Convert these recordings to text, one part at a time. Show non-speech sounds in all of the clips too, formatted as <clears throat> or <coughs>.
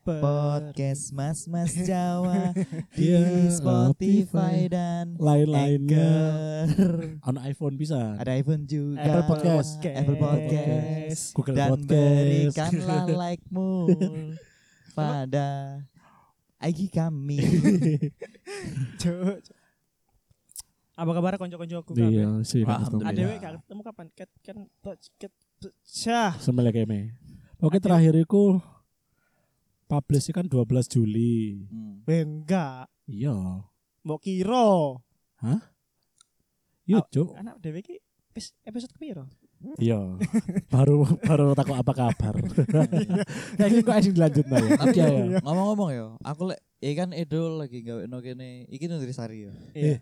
podcast Mas Mas Jawa di Iya, Spotify dan lain-lainnya on iPhone bisa Ada iPhone juga. Apple Podcast. Apple Podcast. Google Dan Podcast berikanlah like-mu pada IG kami. Apa kabar konco-konco aku iya sih kan. Adewe gak ketemu kapan? Ket kan ket keme oke terakhir iku publish kan 12 Juli Hmm. Eh, enggak. iya Mau kiro. iya Ah, cuk Anak dewe ki wis episode kepiro? iya <laughs> baru baru takut apa kabar ya <laughs> ini kok asing dilanjut nah ya <laughs> Oke, yo, ya. ngomong-ngomong ya, aku lek iki kan idol lagi gawe no kene. Iki Nutrisari ya. Iya.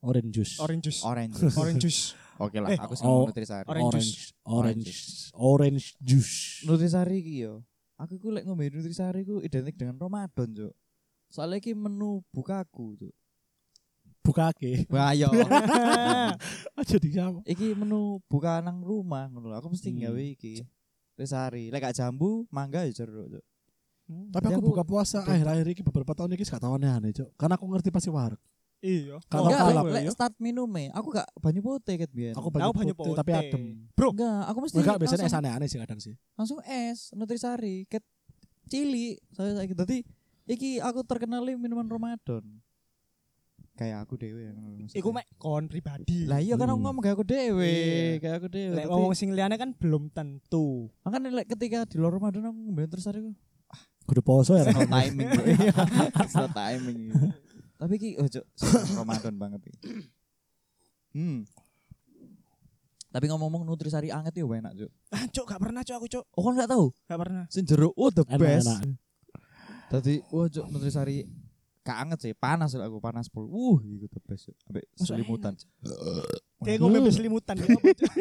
orange juice Orange juice. Orange. Orange juice. Oke lah, Eh, aku sih oh, Nutrisari. orange orange orange orange juice Nutrisari iki yo. Aku ku lek ngombe Nutrisari ku identik dengan Ramadan, Cuk. Soalnya iki menu bukaku, Cuk. buka ke Wah, yo. <laughs> aja di sama iki menu buka nang rumah ngono. Aku mesti Hmm. gawe iki. Nutrisari. Lek gak jambu, mangga ya jeruk, Cuk. Hmm. tapi aku aku- buka puasa akhir-akhir ini beberapa tahun ini gak tau aneh-aneh cuk karena aku ngerti pasti wareg Iya. Kalau Enggak, kalap, lek, ya. start minume, aku gak banyu putih ket biyen. aku Tahu banyak banyak putih tapi adem Bro, enggak, aku mesti enggak biasanya es aneh-aneh sih kadang sih langsung es Nutrisari ket cili. Saya saiki dadi iki aku terkenal minuman Ramadan. Kayak aku dewe iku mek kon pribadi. Lah iya kan aku Hmm. ngomong kayak aku dewe, Iya. kayak aku dewe. Lek ngomong sing liyane kan belum tentu. Makanya lek ketika di luar Ramadan aku ngombe Nutrisari ku kudu poso ya timing. <laughs> no timing. Tapi ki ojo Ramadan banget iki. Hmm. Tapi ngomong-ngomong Nutrisari anget ya enak, Cuk. Ah, cuk gak pernah cuk aku cuk. Oh kan gak tahu. Gak pernah. Sing jeruk oh the best. enak-enak Tadi wah Cuk Nutrisari gak anget sih, panas lah aku panas pol. Uh, iku the best. Cuk. Ambek selimutan. Kayak ngombe selimutan ya apa, Cuk?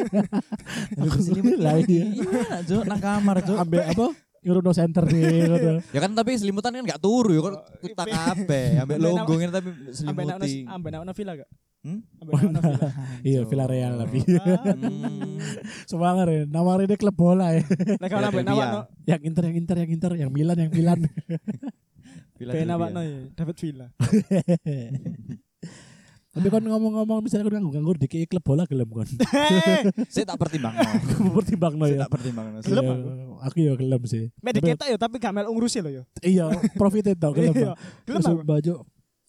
Ambek <laughs> selimutan. lah iya enak, Cuk, nang kamar, Cuk. ambek apa Eurono Center nih <laughs> gitu. Ya kan tapi selimutan kan gak turu ya kan kita kabeh <laughs> ambek Ambek logo ngene tapi Ambek nak selimuti. ambek nak villa gak? Hmm? Ambek nak villa. <laughs> iya Villarreal tapi Hmm. semangat ya nawarin dia klub bola ya Lek kalau ambek Philadelphia. nawakno yang Inter yang Inter yang Inter yang Milan yang Milan Ben nawakno ya David Villa. tapi kan ngomong-ngomong misalnya kan nganggur di klub bola gelem kan Saya tak pertimbangno. pertimbang no Saya ya tak pertimbangno. Gelem Iya, aku. ya gelem sih Tapi- diketok ya tapi gak mel ngurusi lho ya. iya profit itu <laughs> gelem Iya. Gelem aku. baju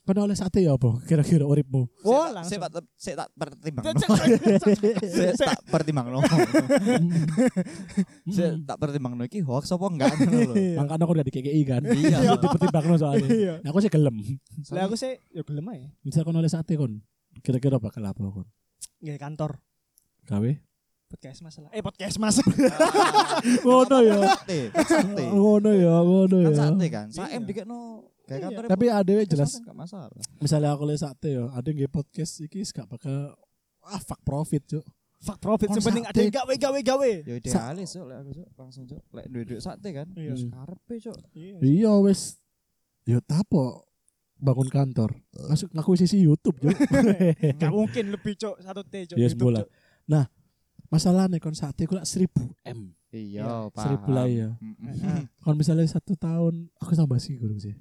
kan oleh sate ya apa kira-kira uripmu Oh, Saya langsung. tak saya tak cek. Saya tak pertimbangno. <laughs> Saya tak pertimbangno iki hoax apa enggak ngono <laughs> lho. makanya aku udah di KKI kan Iya. dipertimbang soalnya Iya. Nah, aku sih gelem Lah aku sih ya gelem ae. misal kon oleh sate kon kira-kira bakal apa kon Nggih kantor gawe podcast masalah. Eh podcast mas. <laughs> ngono ya ngono ya ngono Kan ya sate kan. Iya. Saem kayak Iya. kantor. tapi ada yang jelas masalah. misalnya aku oleh sate ya ada yang podcast iki gak bakal ah fuck profit cuk Fuck profit sate. ada yang gawe gawe gawe. Ya idealis cuk lek aku cuk langsung cuk lek duwe-duwe sate kan. Iya. Wis karepe cuk. Iya. iya wes ya tapo bangun kantor masuk ngaku sisi YouTube cuk <laughs> <laughs> Gak mungkin lebih cok satu T cok. Yes, YouTube, bola. Cok. Masalahnya kon sate ku lak 1000 m. Iya, paham. seribu lah ya kalau misalnya satu tahun aku tambah sih gurung sih.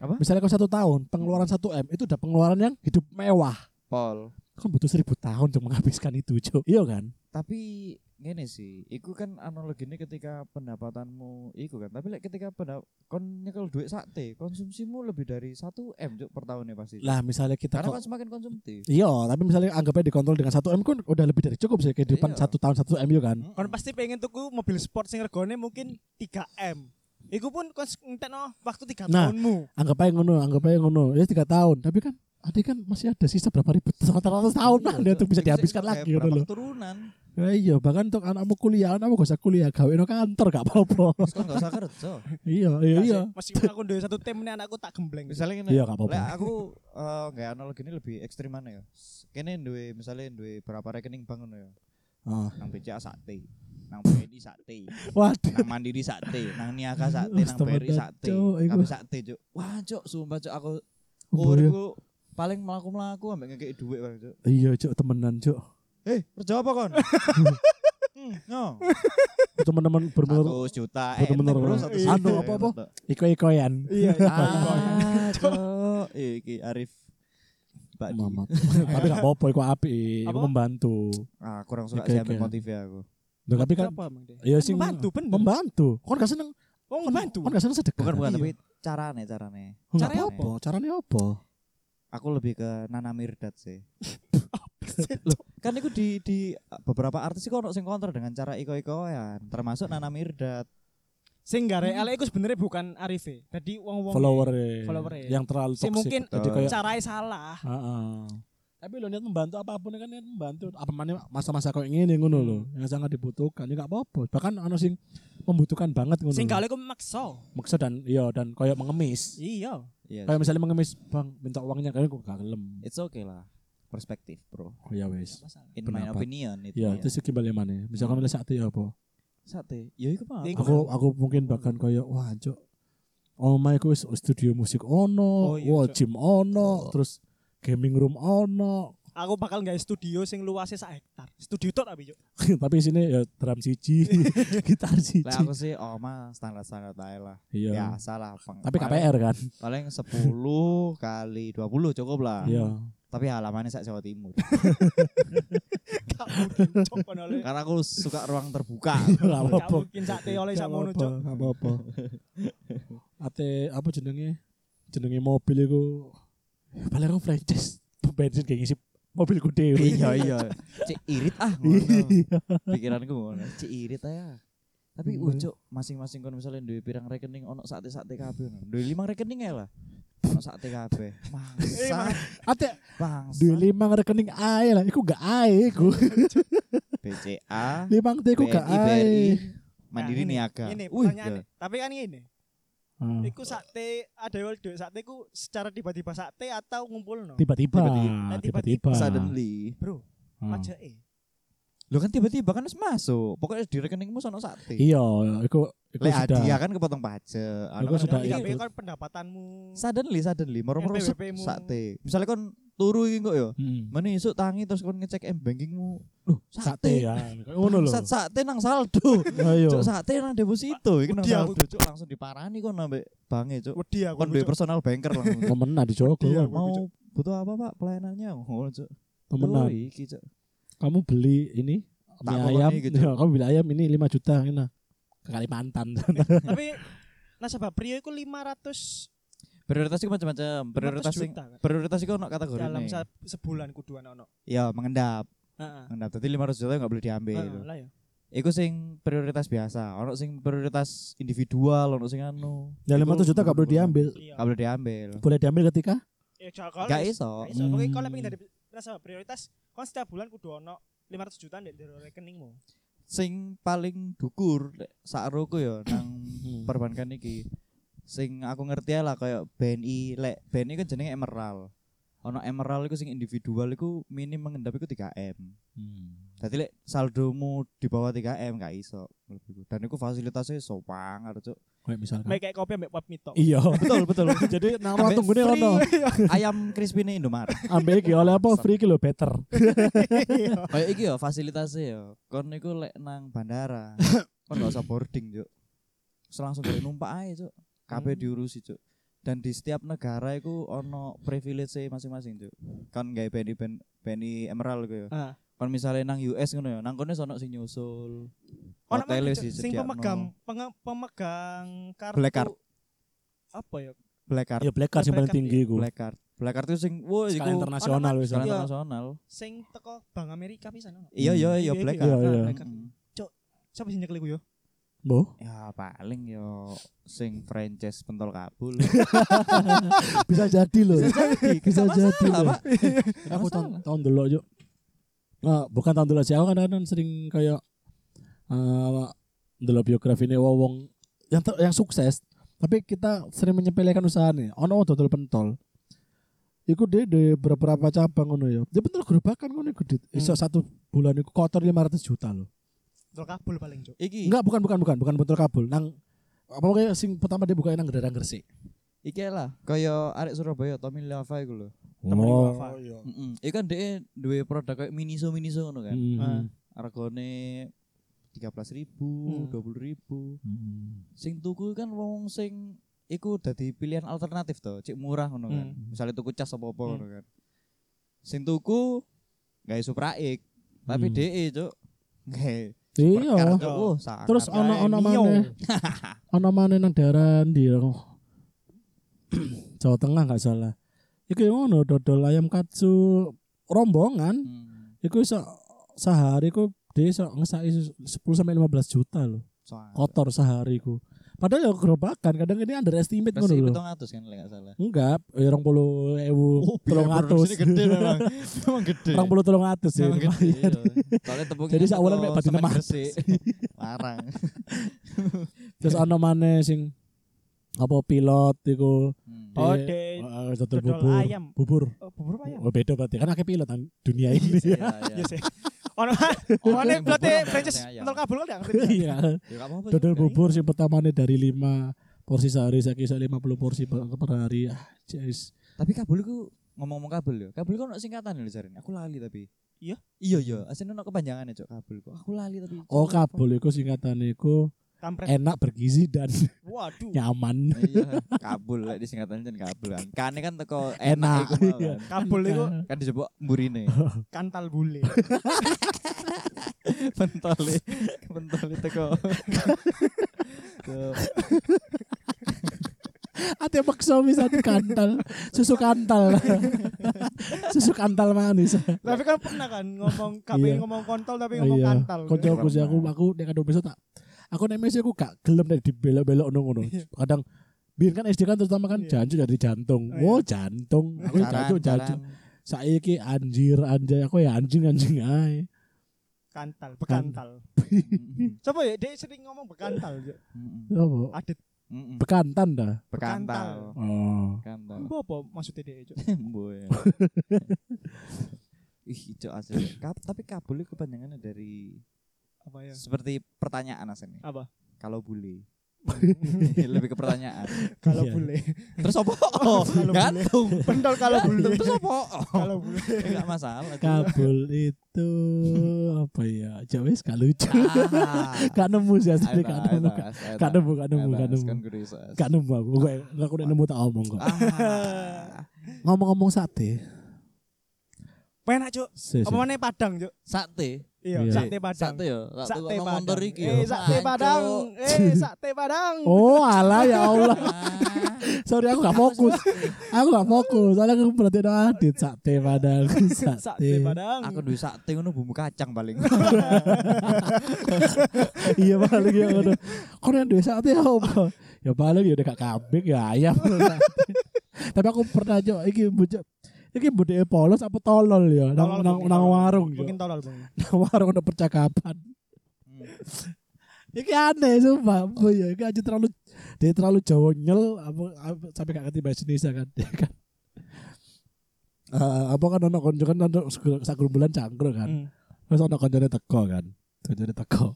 Apa? misalnya kalau satu tahun pengeluaran satu m itu udah pengeluaran yang hidup mewah. Pol. kan butuh seribu tahun untuk menghabiskan itu cuk. Iya kan? Tapi ngene sih, iku kan analoginya ketika pendapatanmu iku kan. Tapi lek ketika pendap kon nyekel duit sate, konsumsimu lebih dari 1 M cuk per tahunnya pasti. lah misalnya kita Karena kan semakin konsumtif. iya tapi misalnya anggapnya dikontrol dengan satu m kan udah lebih dari cukup sih kehidupan Iya. satu tahun satu m yuk kan. Kon pasti pengen tuku mobil sport sing regane mungkin 3 m. Iku pun kon ngentekno waktu 3 Nah. tahunmu. anggap aja ngono anggap aja ngono ya tiga tahun tapi kan adik kan masih ada sisa berapa ribu ratus tahun lah dia tuh bisa dihabiskan lagi ngono loh Turunan. Ya iya bahkan untuk anakmu kuliah anakmu gak usah kuliah gawe no kantor gak apa-apa kon gak usah kerja. iya iya Gak iya sih, Meskipun aku duwe satu tim ini anakku tak gembleng. Misalnya ngene. iya gak apa-apa aku eh nggak analogi ini lebih ekstrim mana ya. Kene duwe misalnya duwe berapa rekening bank ngono ya. Ah. Nang BCA sate, nang BNI sate, waduh nang Mandiri sate, nang Niaga sate, nang BRI sate, kabeh sate, Cuk. Wah, Cuk, sumpah Cuk aku Oh, iya. uripku paling melaku-melaku ambek ngekeki duit Bang, Cuk. iya cuk temenan cuk Eh, kerja apa kon? <laughs> hmm. No. Teman-teman bermenur 100 juta. Enteng, bro, Anu, 100 juta. apa-apa? iko-ikoyan. Iya. Ah. Iki Arif. Di. Mamat. Tapi gak apa-apa iku apik, iku Apa? membantu. Ah, kurang suka sih ambil oke. motifnya aku. Loh, tapi kan Apa emang deh? ya sing membantu bener. membantu. Kon gak seneng, Oh membantu. kon gak seneng sedekah. Bukan bukan Iya. tapi carane carane. Enggak Caranya apa-apa, caranya apa? Aku lebih ke Nana Mirdad sih. <laughs> <laughs> Kan itu di di beberapa artis itu ono sing kontra dengan cara iko-ikoan, termasuk Nana Mirdad. Sing gare elek iku sebenarnya bukan Arife. Jadi wong-wong Follower Follower yang terlalu toxic. mungkin kayak caranya salah. Heeh. Tapi lo niat membantu apa pun kan niat membantu. Apa mana masa-masa kayak gini ngono Hmm. lho, yang sangat dibutuhkan. Ya gak apa-apa. Bahkan ono sing membutuhkan banget ngono. Sing kali iku maksa. Maksud dan iya dan kayak mengemis. Iya. Iya. Kayak misalnya mengemis, Bang, minta uangnya kayak gue gak gelem. It's okay lah. Perspektif, Bro. Oh ya wes. In my Pendapat. opinion itu. Ya, itu sih kembali mana. Misalkan milih sate ya apa? sate. Ya iku mah. Iku- Aku aku mungkin bahkan kayak wah, cok. Oh my wis studio musik ono, Oh, iya, wah gym ono, terus gaming room ono. Aku bakal nggak studio sing luasnya sak hektar. Studio tok tapi. <laughs> Tapi sini ya drum siji, <laughs> gitar siji. Lah aku sih oh mah standar-standar ae lah. Iya. Biasa lah. peng- Tapi KPR kan. Paling 10 kali 20 cukup lah. Iya. Tapi halamannya sak Jawa Timur. <laughs> Le. Karena aku suka ruang terbuka. Gak apa-apa. mungkin sak teole Gak sak mono apa-apa, cok. gak apa-apa. <laughs> Ate apa jenenge? Jenenge mobil iku paling aku franchise bensin kayak ngisi mobilku dewe. iya iya. Cik irit ah ngono. Iya. Pikiranku ngono. Cik irit aja. Tapi Iya. ujuk masing-masing kon misalnya duwe pirang rekening ono sate-sate kabeh. ngono. Duwe limang rekening ya lah. Ono sate kabeh. Mangsa. Ate Bangsa. duwe limang rekening ae lah, iku gak ae iku. <laughs> BCA, Limang teh iku gak ae. Mandiri Nah, Niaga. Ini Wih, pertanyaannya. Tapi kan ini. Ah, Iku sate ada yang duit sate ku secara tiba-tiba sate atau ngumpul no? Tiba-tiba, Tiba-tiba. tiba-tiba. suddenly. Bro, Ah. aja eh. Lo kan tiba-tiba kan harus masuk. Pokoknya di rekeningmu sono sate. Iya, iku iku Lek sudah. hadiah kan kepotong pajak. Anu Iku kan sudah Tapi itu. kan pendapatanmu. suddenly suddenly moro-moro sate. Misalnya kon turu iki kok ya. Hmm. Mana isuk tangi terus kon ngecek m bankingmu. Loh, sate ya. Kayak Ngono lho. Sat sate nang saldo. Ayo. <laughs> Cuk sate nang deposito iki nang saldo cuk langsung diparani kon ambek bange cuk. Wedi aku. Kon duwe personal banker langsung. Temenan dijogo. Iya. Mau butuh apa Pak pelayanannya? Oh cuk. Temenan. Iki cuk. Kamu beli ini mie ayam, ini gitu. ya, <laughs> kamu beli ayam ini 5 juta ini ke Kalimantan. <laughs> Tapi nasabah prio iku 500 Prioritas iku macam-macam. Prioritas 500 sing kan? prioritas iku ono kategori dalam se- sebulan kudu ono. Ya mengendap. Heeh. Mengendap. Dadi 500 juta enggak boleh diambil. Heeh, lah ya. Iku sing prioritas biasa. Ono sing prioritas individual, ono sing anu. Ya Iku 500 juta gak boleh diambil. Gak boleh diambil. Boleh diambil ketika Ya jakal. Gak iso. Gak iso. Pokoknya Hmm. kalau pengen dari nasabah prioritas, kon setiap bulan kudu ono 500 juta ndek dari rekeningmu. Sing paling dukur sakroku ya nang <coughs> Hmm. perbankan iki. Sing aku ngerti lah kayak BNI, lek BNI kan jenenge Emerald. Ono Emerald iku sing individual iku minim mengendap iku 3M. Dadi lek saldomu di bawah 3M gak iso. Dan iku fasilitasnya sopang cuk. kayak misalkan. Kayak kopi ambek pop mito. Iya. <laughs> Betul betul. Jadi ruang tunggune ono. <laughs> Ayam crispy nih Indomaret. Ambek iki oleh apa free iki lho better. <laughs> Kayak iki ya fasilitasnya ya. Kon niku lek nang bandara. kon gak usah boarding, Cuk. Langsung dari numpak ae, Cuk. Kabeh Hmm. diurusi, Cuk. Dan di setiap negara iku ono privilege masing-masing, Cuk. Kan gawe BNI Ben- BNI Emerald iku ya. Ah. Kon misalnya nang US ngono ya, nang kono sono sing nyusul. Ono Hotel wis Cok? sing pemegang penge- pemegang kartu Black card. apa ya? Black card. Ya black card yang paling tinggi iku. Black card. Black card itu sing Skala iku internasional wis. skala Iya. internasional. Sing teko Bank Amerika pisan ono. Iya iya iya Iya, black iya, card. iya. Card. Mm. Siapa sih nyekel iku yo? Mbah. Ya paling yo sing franchise pentol kabul. <laughs> Bisa jadi loh. Bisa jadi masalah, loh. Aku tahun tahun dulu yuk. Nah, bukan tahun dulu sih. Aku kadang-kadang sering kayak eh dulu biografi ini wong yang ter- yang sukses. Tapi kita sering menyepelekan usahanya. Ono dodol pentol. Iku deh di beberapa cabang ngono ya. Dia pentol gerobakan ngono iku Dit. Iso Hmm. satu bulan iku kotor 500 juta loh. Tol kabul paling, Cuk. Iki Enggak, bukan bukan bukan bukan pentol kabul. Nang apa pokoknya sing pertama dia buka nang Gerang Gresik. iki lah kaya arek Surabaya Tommy Lava iku lho. Temen iku apa? iya. Heeh. Iku kan dhek duwe produk kayak Miniso Miniso ngono kan. Hmm. Ah. Regane tiga belas ribu, Hmm. dua puluh ribu. Hmm. Sing tuku kan wong sing iku dadi pilihan alternatif to, cek murah ngono kan. Hmm. Misalnya tuku cas apa apa Hmm. ngono kan. Sing tuku gawe supraik, tapi Hmm. DE cuk. Gawe Iya. Oh. Terus ono ono mana? Ono mana nang daerah ndi ya? <clears throat> Jawa Tengah nggak salah. Iku yang ngono dodol ayam katsu rombongan. Hmm. Iku iso sehari ku dia iso ngesaki 10 sampai 15 juta loh. Kotor sehari ku. Padahal ya gerobakan, kadang ini underestimate ngono lho. 700 kan lek gak salah. Enggak, ya 20 ewu tolong atus. gede memang. <laughs> Memang gede. Orang puluh tolong atus ya. Memang gede. iya. Soalnya tepungnya Jadi sak wulan mek gresik. <laughs> Larang. Terus ono maneh sing apa pilot iku Hmm. Oh, de dodol dodol bubur. ayam. Bubur. Oh, bubur apa ayam? Oh beda berarti kan akeh pilot kan dunia ini. Iya, iya. <laughs> Iya sih. Ono Oh, <laughs> ono franchise yang ayam? nol kabel kan ngerti. Iya. Ya. Dodol bubur sing pertamanya dari 5 porsi sehari saya kisah 50 porsi per, hari. Ah, jeez. Tapi kabel iku ngomong-ngomong kabel ya. Kabel kok ono singkatan lho jarene. Aku lali tapi. Iya? Iya iya, asline ono kepanjangannya cok kabel kok. Aku lali tapi. Oh kabel iku singkatane iku Kampret. enak bergizi dan Waduh. nyaman. Iya, <laughs> kabel lek disingkatan jen kabel kan. Kane kan teko Enak, enak iku iya. kan. Kabel itu Kan disebut mburine. <laughs> kantal bule. <laughs> Pentole. Pentole teko. Ate maksa bisa kantal, susu kantal. susu kantal manis. Tapi kan pernah kan ngomong kabeh Iya. ngomong kontol tapi ngomong Iya. kantal. Koncoku sih aku aku nek besok tak aku nek mesi aku gak gelem nek dibelok-belok ngono. Kadang biar kan SD kan terutama kan Iya. jancu dari jantung. Oh, iya. Oh, jantung. Aku ya jantung jantung. Saiki anjir anjay aku ya anjing anjing ae. Kantal, bekantal. <laughs> Coba ya dia sering ngomong bekantal. Apa? Adit Bekantan dah. Bekantal. Oh. Bekantal. Mbok apa maksudnya dia, Jo? Boy. Ih, cok asli. Kap- tapi kabel itu kepanjangannya dari Apa ya? seperti pertanyaan asli. Apa? Kalau bule. <laughs> Lebih ke pertanyaan. Kalau Iya. bule. Terus apa? Oh, <laughs> Kalau gantung. Pentol kalau bule. Terus apa? Kalau bule. Enggak masalah. Kabul itu apa ya? Jawes gak lucu. Ah. <laughs> Gak nemu sih asli gak ayo, nemu. Gak nemu, gak nemu, ayo, gak ayo, nemu. kan kudu iso, ayo. Gak nemu aku. Gue aku udah nemu tak omong kok. Ah. Ngomong-ngomong sate. Penak, si. Apa mana Padang, Jo? Sate. Iya, Iya. sate Padang. Sate ya. Sate tukokno Padang. motor iki Eh, ya. sate. Padang. Eh, <laughs> sate Padang. Oh alah ya Allah. Ah. <laughs> <laughs> Sorry aku gak fokus. Aku gak fokus. Soalnya aku berarti ada adit sate padang. Sate Sate. Padang. Aku duwe sate ngono bumbu kacang paling. iya paling ya ngono. Kok yang duwe sate apa? Ya paling ya udah gak kambing ya ayam. Tapi aku pernah aja iki bocah Iki budaya polos apa tolol ya nang Tolol, nang, mungkin nang warung ya. Mungkin tolol, Bang. <laughs> Nang warung ada percakapan. Hmm. Iki aneh sumpah. Apa ya? Iki aja terlalu dia terlalu jawonyel apa, apa sampai gak ngerti bahasa Indonesia kan. Dia <laughs> kan. Eh, apa kan ono konco kan ono sakurumbulan cangkruk kan. Hmm. Terus ono koncone teko kan. Koncone teko.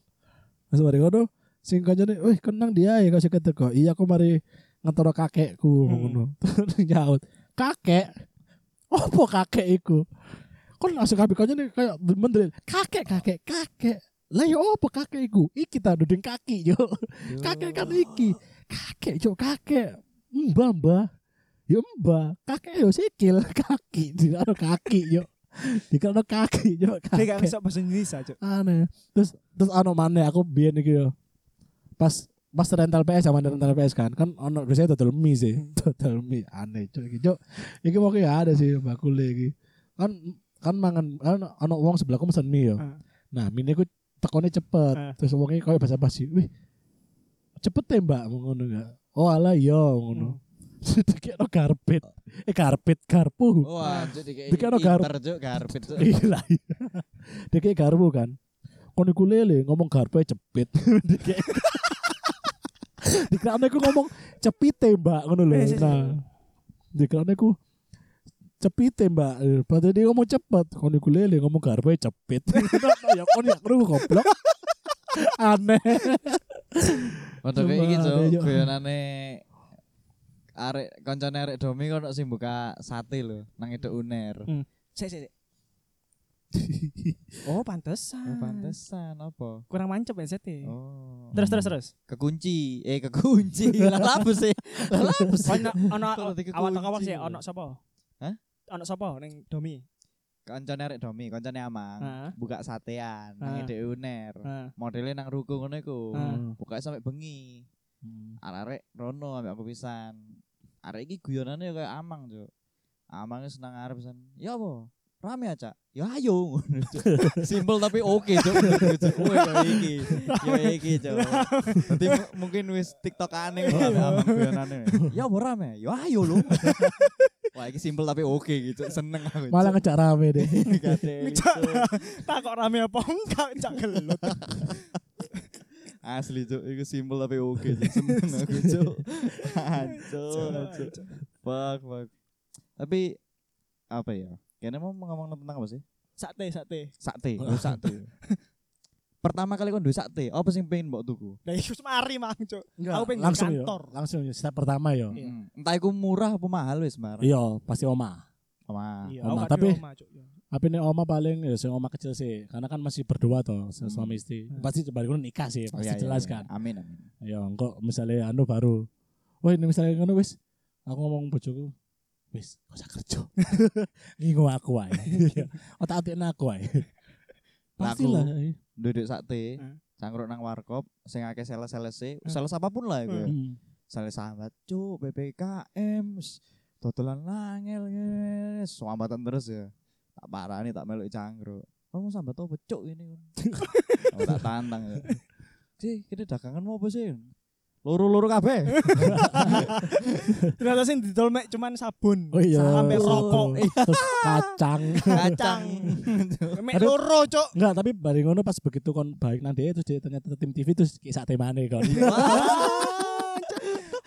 Terus mari ngono sing koncone, "Wih, kenang dia ya kau sing teko." Iya aku mari ngetoro kakekku Hmm. ngono. <laughs> Terus nyaut, "Kakek? Opo kakek iku?" Kon langsung kabeh koncone kayak bener kakek kakek kakek. Lah ya opo kakek iku? Iki ta duding kaki yo. kakek kan iki. Kakek yo kakek. Mbah mbah. Ya mbah, kakek yo sikil <laughs> kaki, di kaki yo. Di kaki yo Dia gak kakek bisa bahasa Indonesia, Jo. aneh terus terus ano mana aku biar nih yo pas pas rental PS sama rental PS kan kan ono biasanya total mie sih <laughs> total mie aneh cuy iki cuk iki mau kayak ada sih bakul iki kan kan mangan kan ono uang sebelahku pesen mie yo Ah. nah mie ku tekonnya cepet Ah. terus uangnya kayak basa basi wih cepet ya mbak mau ngono enggak oh alah iya ngono kayak no karpet eh karpet karpu Wah, inter, Cuk, garpit. Cuk. Gila. Dia kayak garpu kan. Kon iku lele ngomong cepit. <laughs> Dia kayak Dikira aku ngomong cepite mbak ngono lho. Eh, sih, sih. Nah. Dikira aku cepite mbak. Padahal dia ngomong cepet. Kon iku lele ngomong garpu cepit. <laughs> ya kon ya kru goblok. Aneh. Untuk kayak Cuk. guyonane arek koncone arek Domi kono sing buka sate lho nang itu uner. Hmm. Sik, sik, sik. <laughs> Oh, pantesan. Oh, pantesan apa? Kurang mancep ya sete. Oh. Terus terus terus. kekunci, eh kekunci. <laughs> Lah lapus sih. Lah lapus. Ono ono Kok nanti awak kekunci awak sih ono sapa? Hah? Ono sapa ning Domi? Kancane arek Domi, kancane Amang. Heeh. Buka satean Ah. nang Ide Uner. Heeh. Modelnya nang ruko ngono iku. Buka sampai bengi. Hmm. Arek rono ambek aku pisan. Arek iki guyonane kayak Amang, Cuk. Amang nang arep pisan. Ya apa? Rame aja. Ya ayo. <laughs> Simpel tapi oke. Cuk. <laughs> Woi, ya iki. Ya iki, Cuk. Nanti mu- mungkin wis TikTok aneh. Ya apa rame? Ya ayo lu. <laughs> Wah, iki simpel tapi oke gitu. Seneng aku. Malah ngejak rame deh. Ngejak. Tak kok rame apa enggak cak gelut. Asli cuk, itu simpel tapi oke cuk. Seneng aku. Hancur, hancur. Fuck, fuck. Tapi apa ya? Kayaknya mau ngomong tentang apa sih? Sate sate. Sate, oh, sate. <laughs> Pertama kali kon duwe sate, apa sing pengen mbok tuku? Lah iku mari mang cuk. Aku pengen langsung kantor. yo. Langsung yo step pertama yo. Iya. Mm, Entah iku murah apa mahal wis mar. Iya, pasti oma. Oma. Iya, Oma, tapi- di omah, Cuk. Ya. Tapi nih oma paling ya sing oma kecil sih, karena kan masih berdua toh Hmm. suami istri. Hmm. Pasti coba nikah sih, Oh, pasti iya, iya, jelas iya. kan. Amin, amin. Ya, kok misalnya anu baru. Wah, ini misalnya ngono wis. Aku ngomong bojoku, wis, gak usah kerja. <laughs> Ngingu aku wae. <laughs> Otak-atik aku wae. Pasti lah. Duduk sate, Hmm. cangkruk nang warkop, sing akeh sales-sales Hmm. sales apa pun lah iku ya. Hmm. Sales sahabat, cuk, PPKM, wis, dodolan langel, guys. Swambatan terus ya. Tak parani tak meluk cangkruk. Kamu sambat apa cuk ini? <laughs> Tak tantang ya. Sih, kita dagangan mau apa sih? Loro-loro kabeh. <laughs> Ternyata sing didol mek cuman sabun. Oh iya. Sampai rokok. Terus kacang. <laughs> Kacang. <laughs> Mek loro, Cuk. Enggak, tapi bari ngono pas begitu kon baik nang dia terus dia ternyata tim TV terus kayak sate mana kon.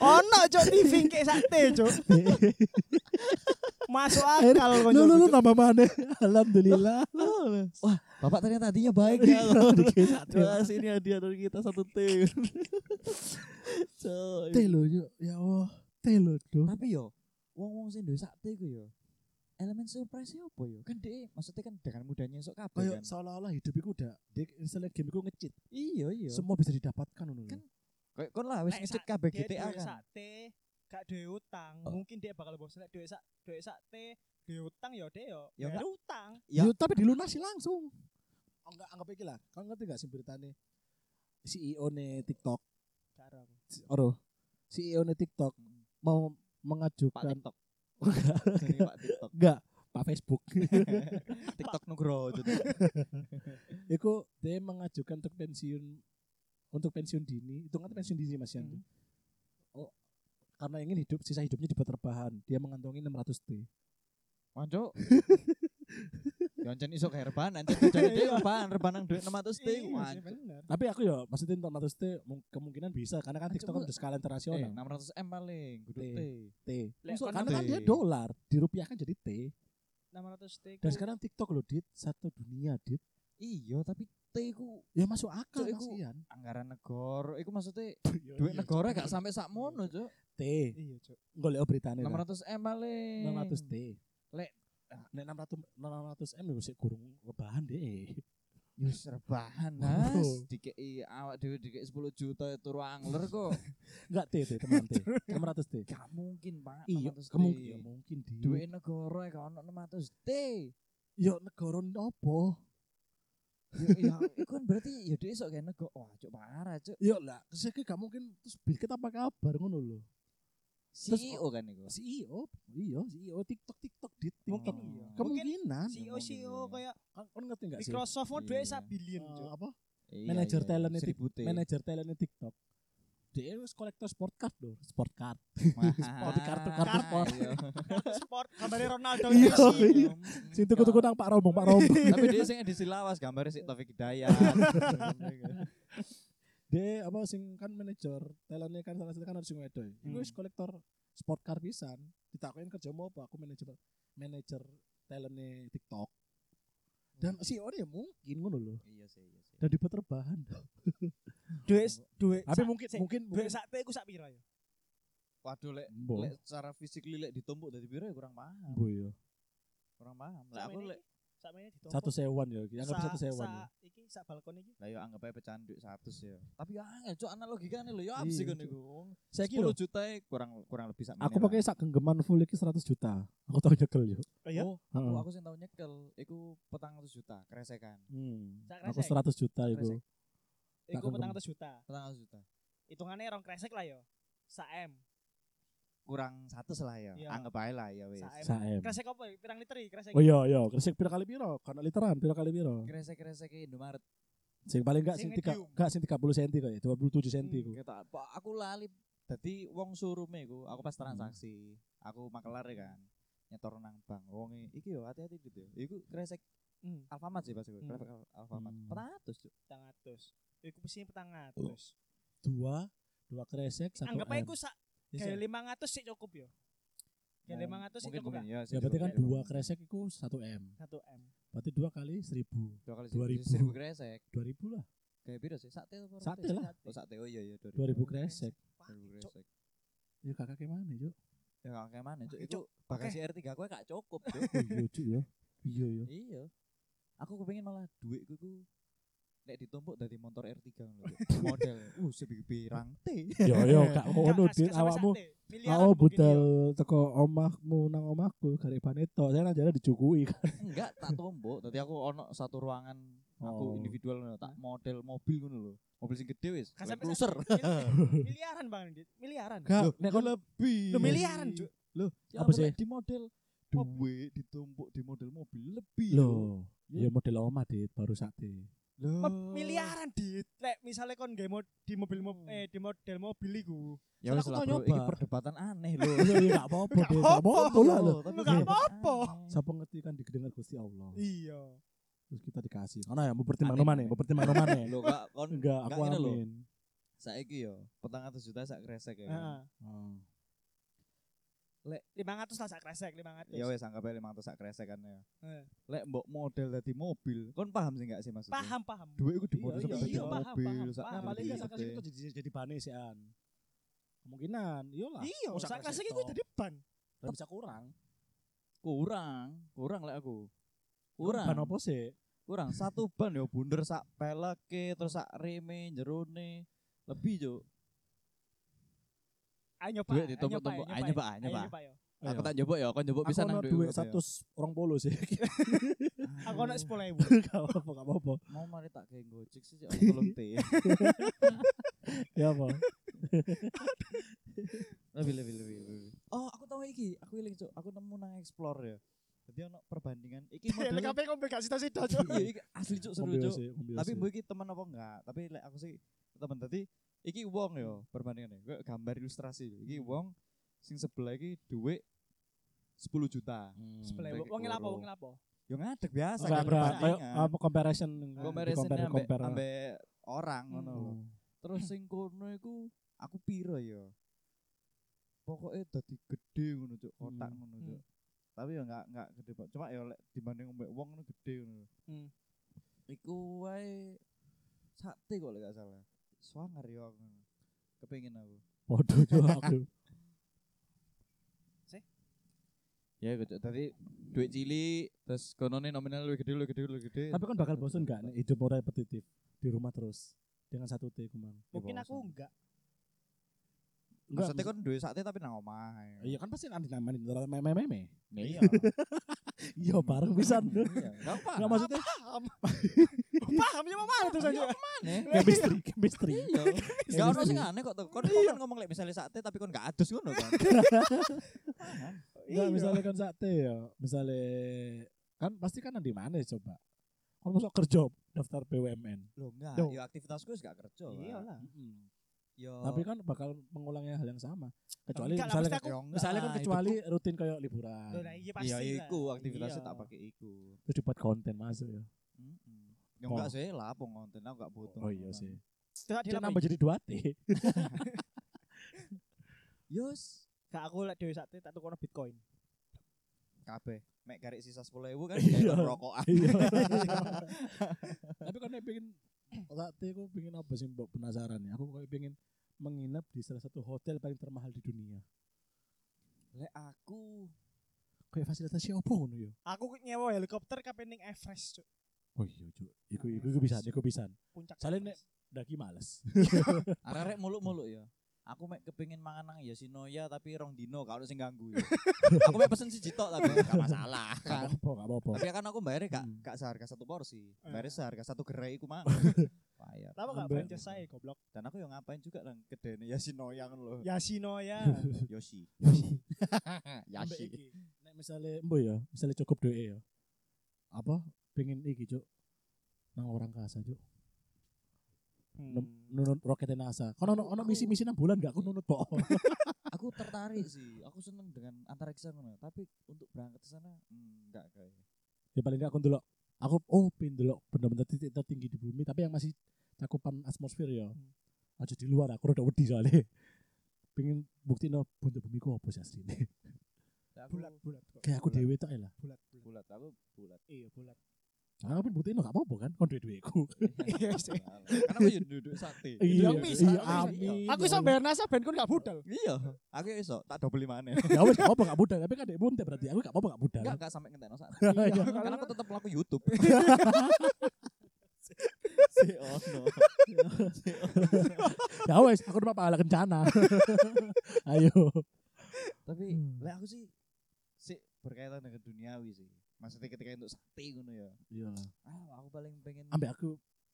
Ono Cuk TV kayak sate, Cuk. Masuk akal kok. Lu lu lu tambah mana? Alhamdulillah. Wah, bapak ternyata hadiahnya baik ya. Sate. Mas, ini hadiah dari kita satu T. Cuk. Teh lo yo, ya Allah. Teh lo tuh. Tapi yo, wong-wong sing duwe sate ku yo. Elemen surprise apa yo? Kan dia maksudnya kan dengan mudahnya sok kabeh Kayak kan. seolah-olah hidup itu udah di install game itu ngecit. Iya iya. Semua bisa didapatkan ngono. Kan Kayak kon lah wis sa- kabeh dia GTA kan. Sate, gak duwe utang. Oh. Mungkin dia bakal bosan nek duwe sak duwe sate, duwe utang ya dia yo. Ya bayar enggak. utang. Ya. Yo, tapi dilunasi langsung. Oh, enggak anggap iki lah. Kau ngerti gak sih beritane CEO ne TikTok? Aku. Oro. CEO ne TikTok mau Pak mengajukan TikTok. Jadi Pak TikTok. enggak Pak Facebook. <laughs> TikTok Nugroho. <laughs> Iku dia mengajukan untuk pensiun untuk pensiun dini. Itu kan pensiun dini Mas Yanti. Hmm. Oh, karena ingin hidup sisa hidupnya dibuat rebahan, dia mengantongi 600 T. Manjo. Yoncen iso kayak rebahan, anjir jadi dia rebahan, rebahan duit 600 T. Iya. Tapi aku ya maksudnya 600 T mung- kemungkinan bisa karena kan TikTok kan udah skala Eh, internasional. 600 M paling, kudu T. T. T. Karena kan T. dia dolar, dirupiahkan jadi T. 600 steak. Dan sekarang TikTok loh, Dit, satu dunia, Dit. Iya, tapi T ku Ya masuk akal iku- anggaran negara, iku maksudnya <laughs> Iya, duit iya, negara gak sampai sak mono, Cuk. T. Iya, Cuk. Golek beritane. ta. 600 M paling. 600 T. Lek Nek 600 600 M ya sik kurung rebahan deh. Yus rebahan Oh. Mas. Dikei awak dhewe dikei 10 juta turu angler kok. <laughs> Enggak T, T, teman T. <laughs> 600 T. Gak mungkin, Pak. Iya, 600 T. kemungkinan ya mungkin di. Duit negara gak ono 600 T. Yo negara opo? Ya, iku kan berarti ya dia sok kayak negara. Wah, cuk parah, cuk. Yo lah, terus iki gak mungkin terus Bill Gates apa kabar ngono lho. CEO kan iku. CEO, iya CEO TikTok TikTok di TikTok. Oh. Iya. Kemungkinan. CEO CEO Mungkin, kayak Kan kan ngerti enggak sih? Microsoft mau Iya. sak billion, Cuk. apa? Iya, Manajer iya, talentnya seribu T. Manajer talentnya TikTok. Dia wis kolektor sport card loh, sport card. Wah, di kartu-kartu sport. iya. Sport gambarnya Ronaldo Iya, iya. Sing tuku-tuku nang Pak Rombong, Pak Rombong. Tapi dia sing edisi lawas gambarnya si Taufik Hidayat. <laughs> Dia apa sing kan manajer talentnya kan salah satu kan harus sing wedo. Iku Hmm. wis kolektor sport car pisan. Ditakokin kerja mau apa? Aku manajer manajer talentnya TikTok. Dan si orang ya mungkin ngono loh. Iya sih, iya sih. Dan dibuat rebahan. <laughs> Duit duit. Tapi mungkin mungkin duit mungkin sak teh iku sak pira ya? Waduh lek lek secara fisik lek ditumpuk dari biru ya kurang paham. Mbok ya. Kurang paham. Lek Sama aku lek sak meneh ditumpuk. Satu sewan ya. Anggap Sa- satu sewan. ya. sa- iki sak balkon iki. Lah yo anggap aja pecahan duit 100 ya. Tapi ya angel cuk analogikane lho apa sih Iya, iku. Saya 10 juta e kurang kurang lebih sak Aku pakai sak genggaman full iki 100 juta. Aku tau nyekel yo. Oh iya. Oh, aku Heeh. aku sing tau nyekel iku petang ratus juta kresekan. Hmm. Sak Aku kresek. 100 juta iku. Kresek. Iku Tak petang atus juta. Petang ratus juta. Hitungannya rong kresek lah yo. Sak M. Kurang 100 lah ya. Iya. Anggap ae lah ya wis. Sak M. Sak M. Kresek apa? Pirang liter iki kresek? Oh iya iya, kresek pira kali piro? Karena literan pira kali piro? Kresek-kresek Indomaret. Sing paling enggak Sing sing tiga, medium. enggak sing 30 cm kok ya, 27 cm Hmm. Kita aku lali dadi wong surume iku, aku pas transaksi. Aku makelar ya kan. Nyetor nang bank. Wong iki yo hati-hati gitu. Iku kresek Hmm. Alfamart sih pas iku. Hmm. Kresek Al- Alfamart. Hmm. Petang atus cuk. Petang atus. Iku mesti petang atus. Dua, dua kresek satu Anggap aja M. iku sak kayak ya. lima ratus sih cukup yo. Kayak lima ratus sih cukup ya. sih, Ya berarti kan dua kresek iku 1 M. Satu M. Berarti dua kali 1000. dua kali 2000. 1000 kresek. 2000 lah. Kayak piro sih? Sate apa? Sate lah. Oh, sate. Oh iya iya 2000 kresek. 2000 kresek. Ya kakak kayak mana, Cuk? Ya gak kayak mana, Cuk. Itu bagasi R3 gue gak cukup, <laughs> Cuk. Oh iya, Cuk ya. Iya ya. Iya. Aku kepengen malah duitku ku nek ditumpuk dari motor R3 ngono. <laughs> Model uh sebi pirang T. Yo yo <laughs> gak ngono dit awakmu. mungkin budal yo. teko omahmu nang omahku gare baneto. Saya nang jalan dicukui kan. <laughs> Enggak, tak tumpuk. Dadi aku ono satu ruangan aku Oh. individual ngono, tak model mobil ngono lho. Mobil sing gede wis. Cruiser. Miliaran Bang Dit. Miliaran. Gak, nek lebih. Lu miliaran, Cuk. Loh, Apa sih? Di model duit ditumpuk di model mobil lebih. Iya. ya model omah dit baru sate. Miliaran dit lek misalnya kon mau di mobil mo eh di model mobil iku Ya wis lah, Bro. nyoba. Iki perdebatan aneh lho. <laughs> Iya iya gak apa-apa Gak dit. Gak apa-apa lho. Tapi Gak perdebatan apa-apa. Siapa <laughs> ngerti kan didengar Gusti Allah. iya Terus kita dikasih. Karena ya mau pertimbang Amin. mana? Mau pertimbang mana? <laughs> Lho gak kon Enggak, aku Enggak, amin. saiki yo petang atus juta sak kresek ya. Heeh. Lima ratus lah sak kresek lima ratus Ya wes anggap aja 500 sak kresek kan ya. Eh. Lek mbok model dadi mobil, kon paham sih enggak sih maksudnya? paham paham Duit iku di Iya, model iya, iya, dadi paham, mobil, paham, sak paham. Nah, paling enggak sakit itu jadi jadi bane sih an. Kemungkinan, iyalah. iya Oh, sak kresek kresek iku tadi ban Lah bisa kurang. kurang, kurang lek aku. Ban Kurang. apa sih? Kurang satu ban yo bunder sak peleke terus sak reme jerone lebih jo. Ayo Duit ayo nyoba, Ayo nyoba, ayo nyoba. nyoba yo Aku tak nyoba ya, kon nyoba Aku bisa nang duit aku ya. satu orang polo sih. <laughs> aku nak sepuluh ribu <laughs> Gak apa-apa, gak apa-apa. Mau mari tak kayak gojek sih aku <laughs> tolong T. Ya apa? Lebih lebih lebih lebih. Oh, aku tahu iki. Aku iling cuk. Aku nemu nang explore ya. Jadi ono perbandingan iki modelnya. kabeh kok gak sida-sida Iya, iki asli cuk seru cuk. Tapi mbok iki teman apa enggak? Tapi lek aku sih teman tadi iki wong yo perbandingannya. Gue gambar ilustrasi. Iki wong sing sebelah iki duit 10 juta. Hmm. Kayak wong lapo wong lapo Yo ngadeg biasa enggak. Kayak perbandingan. apa comparison Comparison compare, ambek compare. orang ngono lho. Hmm. Terus sing kono iku aku piro ya? Pokoknya dadi gede ngono cuk, kotak Hmm. ngono Hmm. cuk. Tapi ya enggak enggak gede banget. Cuma ya lek dibanding mbek wong ngono gede ngono. Hmm. Iku wae sate kok lek gak salah. Swanger <laughs> ya aku. Kepengin aku. Podo juga aku. Ya iku cuk. Tadi duit cilik terus konone nominal luwih gede luwih gede luwih gede. Tapi kan bakal bosen gak nih hidup orang repetitif di rumah terus dengan satu T kumang. mungkin Ya, aku bosan. enggak Maksudnya kan duit sate tapi nang omah. ya. Iya kan pasti kan dinamain meme meme. Iya. <laughs> Iya bareng pisan. Iya, enggak apa. Enggak maksudnya paham ya mana itu saja chemistry, chemistry. Iya. Enggak ono sing aneh kok tuh. Kon kon ngomong lek misalnya sate tapi kon gak adus ngono kan. <laughs> Enggak misalnya kan sate ya, misalnya kan pasti kan di mana coba. Kalau masuk kerja daftar BUMN. Loh enggak, ya aktivitasku wis gak kerja. Iyalah Yo. Tapi kan bakal mengulangi hal yang sama. Kecuali Enggak misalnya aku- misalnya kan lah, kecuali rutin kayak liburan. Loh, nah iya pasti Iya iku aktivitasnya Iya. tak pakai iku. Terus dibuat konten masuk ya. Ya enggak sih lah apa konten aku gak butuh. Oh iya sih. Terus Dia nambah jadi 2 T. Yos. Gak aku lek dhewe sate tak tukono Bitcoin. Kabeh. Mek garik sisa 10.000 kan Iya. rokokan. Iya. <laughs> Tapi kan nek pengen sate aku pengen apa sih mbok penasaran ya. Aku kayak pengen menginap di salah satu hotel paling termahal di dunia. Lek aku kayak fasilitas opo ngono yo. Aku nyewa helikopter kapan ning Everest, Cuk. Oh iya, Cuk. Iku iku iku bisa, iku bisa. Puncak. Soalnya nek daki males. <laughs> Arek-arek <laughs> muluk-muluk ya. Aku mek kepengin mangan nang Yoshinoya tapi rong dino kalau sing ganggu ya. <laughs> aku mek pesen siji tok tapi gak masalah Gak kan. apa-apa, gak apa-apa. Tapi kan aku bayarnya gak Hmm. gak seharga satu porsi. Eh. Bayarnya seharga satu gerai iku mah. Bayar. Kenapa gak franchise saya goblok? Dan aku yang ngapain juga nang kedene Yoshinoya kan lho. Yashinoya. Yoshi. Yashi. iki. Nek misale embo ya, misale cukup duit ya. Apa pengen iki, Cuk. Nang orang kasa, Cuk. Num- Nunut roket NASA. Kan ono ono misi-misi nang bulan gak aku nunut kok. <laughs> Aku tertarik sih. Aku seneng dengan antariksa ngono. Tapi untuk berangkat ke sana hmm, enggak kayak. ya paling gak aku ndelok. Aku oh pengen ndelok bener-bener titik tertinggi di bumi tapi yang masih cakupan atmosfer ya. Hmm. Aja di luar aku udah wedi soalnya. <laughs> Pengen bukti no bentuk bumi ku apa sih asline. Aku bulat bulat kok. Kayak aku dewe tok lah. bulat bulat. bulat, aku bulat. Iya bulat. Nah, aku bukti no gak apa-apa kan kon duwe-duweku. <laughs> Iya sih. <laughs> Karena aku yo duduk sate. Iya, Iya, bisa, iya, bisa. amin. Aku iso bayar NASA ben kon gak budal. Iya, aku iso tak double mana. <laughs> Ya wes gak apa gak budal, tapi kan dek bunte berarti aku gak apa-apa gak budal. Enggak enggak sampai ngenteno sak. Iya. Karena aku tetap laku YouTube. si ono. ya wes aku udah pahala kencana. Ayo. Tapi Hmm. lek aku sih sih berkaitan dengan duniawi sih. Maksudnya ketika untuk sate ngono ya. Iya lah. Ah, aku paling pengen Ambek aku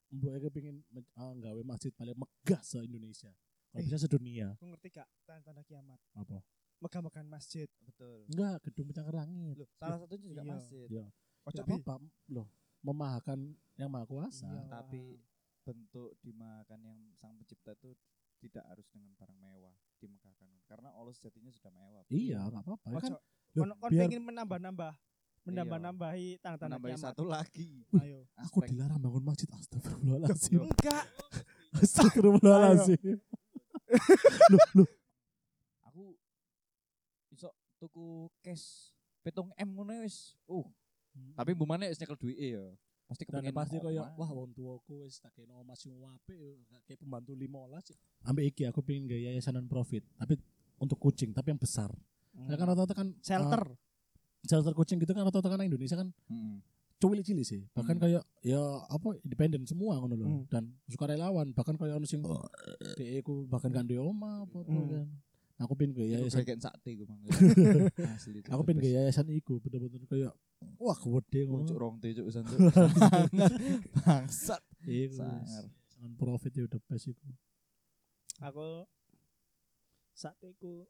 mbok aku pengen men- ah, nggawe masjid paling megah se Indonesia. Kalau Eh. bisa sedunia. Aku ngerti gak tanda-tanda kiamat. Apa? Megah-megahan masjid. betul. Enggak, gedung pencakar langit. Loh, salah satunya juga Iya. masjid. Ya. Ojo Ya bi. apa loh, memahakan yang maha kuasa. Iya. Tapi bentuk dimakan yang sang pencipta itu tidak harus dengan barang mewah dimegahkan karena Allah sejatinya sudah mewah. Iya, enggak apa-apa. Ya kan Kon kon biar pengen menambah-nambah. Menambah-nambahi tanda-tanda Menambahi kiamat. satu lagi. Ayo. aku aspek dilarang bangun masjid astagfirullahaladzim. Enggak. Astagfirullahaladzim. aku iso tuku cash petung M ngono wis. Uh, tapi bumane wis nyekel duwike ya. Pasti kepengen pasti koyo wah wong tuaku wis tak kena omah sing apik kayak pembantu 15 ya. Ambek iki aku pengen gaya yayasan non profit, tapi untuk kucing tapi yang besar. Ya kan rata-rata kan Shelter. uh, shelter kucing gitu kan rata-rata kan Indonesia kan Mm-mm. cilik-cilik sih. Bahkan Hmm. kayak ya apa independen semua ngono loh Hmm. dan sukarelawan bahkan kayak ono sing dhek iku bahkan kan duwe omah apa, -apa Hmm. kan. Aku pengen gaya Iku yayasan kayak gue mang. <laughs> Asli. aku best. gaya yayasan iku bener-bener kayak wah gede ngono. rong teh cuk san <laughs> cuk. Bangsat. Iku Sangar. non profit ya udah best iku. Aku saat itu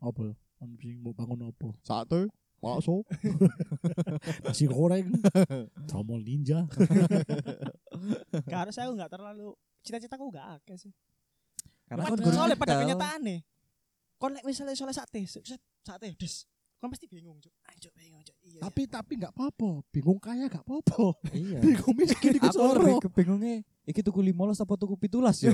Apa? On sing mau bangun apa? Sate. Bakso. <laughs> Nasi goreng. Tromol ninja. gak harus aku gak terlalu cita-citaku gak akeh sih. Karena kan soalnya pada kenyataan nih. Kon misalnya soalnya sate, sate des. Kon pasti bingung, Cuk. Anjuk bingung, Cuk. Iya. tapi tapi nggak apa-apa. Bingung kaya nggak apa-apa. Iya. Bingung miskin iku Aku soro. kebingungnya iki tuku 15 apa tuku 17 ya.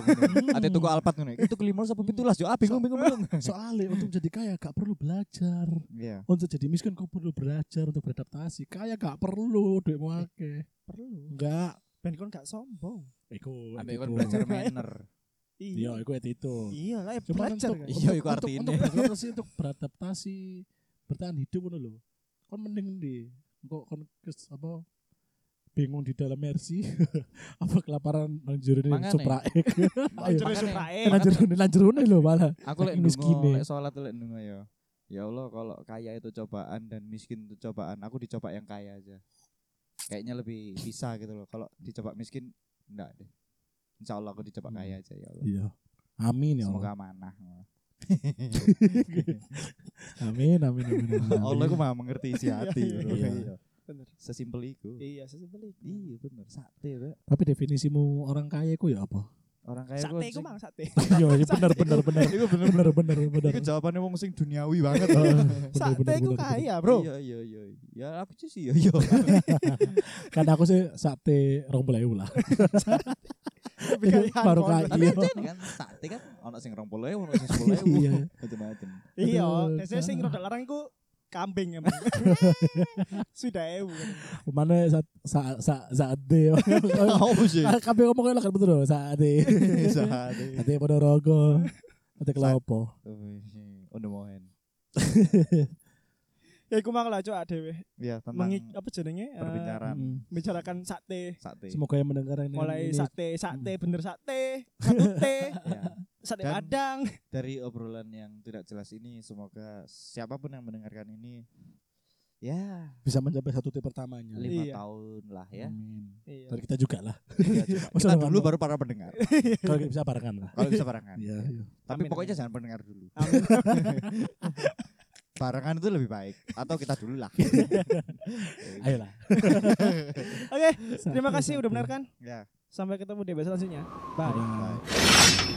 Ate tuku Alphard ngono. Iki tuku 15 apa 17 yo. Ah bingung bingung bingung. Soalnya untuk jadi kaya gak perlu belajar. Iya. Untuk jadi miskin kau perlu belajar untuk beradaptasi. Kaya gak perlu duit mau akeh. perlu. Enggak. Ben kon gak sombong. Iku Ambek attitude. belajar manner. <laughs> Iya, iku itu. Iya lah, belajar. Iya, iku artinya. Untuk beradaptasi, untuk beradaptasi bertahan hidup ngono lho. Kon mending di kok kon kes apa bingung di dalam Mercy <laughs> apa kelaparan nang jerone Mangane. Supraek. Ayo. <laughs> Lanjut makanya- Suprae. Nang jerone lho malah. Aku lek miskine. lek salat lek ndonga ya. Ya Allah kalau kaya itu cobaan dan miskin itu cobaan, aku dicoba yang kaya aja. Kayaknya lebih bisa gitu loh. Kalau dicoba miskin enggak deh. Insya Allah aku dicoba Hmm. kaya aja ya Allah. Iya. Amin ya Allah. Semoga amanah. <laughs> Amin amin amin. amin. Allah aku mah mengerti isi hati. Iya. Iya. Bener. Sesimpel itu. Iya, sesimpel itu. Iya bener. Sate, Pak. Tapi definisimu orang kaya iku ya apa? Orang kaya Sate iku mang sate. <laughs> Iya, iya bener bener bener. Iku bener. Bener bener bener. Iku jawabannya wong sing duniawi banget. <laughs> Oh, bener, Sate iku kaya, Bro. Iya iya iya. Ya aku sih ya iya. <laughs> Kan aku sih sate rong belayu lah. Baru kaya. Tapi Iya. aja kan sate kan ono sing 20.000, ono sing 10.000. Iya. Macam-macam. Iya, Aduh, biasanya sing rada larang iku kambing emang. <laughs> Sudah ewu. Mana saat saat saat sate. <laughs> Apa sih? Kabeh ngomongnya lah kan betul loh, sate. <laughs> Sate. Sate Ponorogo. Sate Kelopo. Undo mohen. Ya iku mang lah cok dhewe. Ya tentang Mengik apa jenenge? Eh, perbincangan Mm. bicarakan sate. sate. Semoga yang mendengar ini Mulai sate, sate bener sate, satu T, Ya. Sate Dan- padang. <laughs> Dari obrolan yang tidak jelas ini semoga siapa pun yang mendengarkan ini ya bisa mencapai satu T pertamanya. lima Iya. tahun lah ya. Amin. Iya. Dari kita juga lah. Ya. Masa <laughs> Kita dulu baru para pendengar. <laughs> Kalau bisa barengan lah. Kalau bisa barengan. Iya, iya. Tapi Amin, pokoknya amin. jangan pendengar dulu. Barengan itu lebih baik atau kita dulu lah. Ayolah. Oke, terima kasih udah mendengarkan. ya. Sampai ketemu di episode selanjutnya. Bye. Dadah. Bye.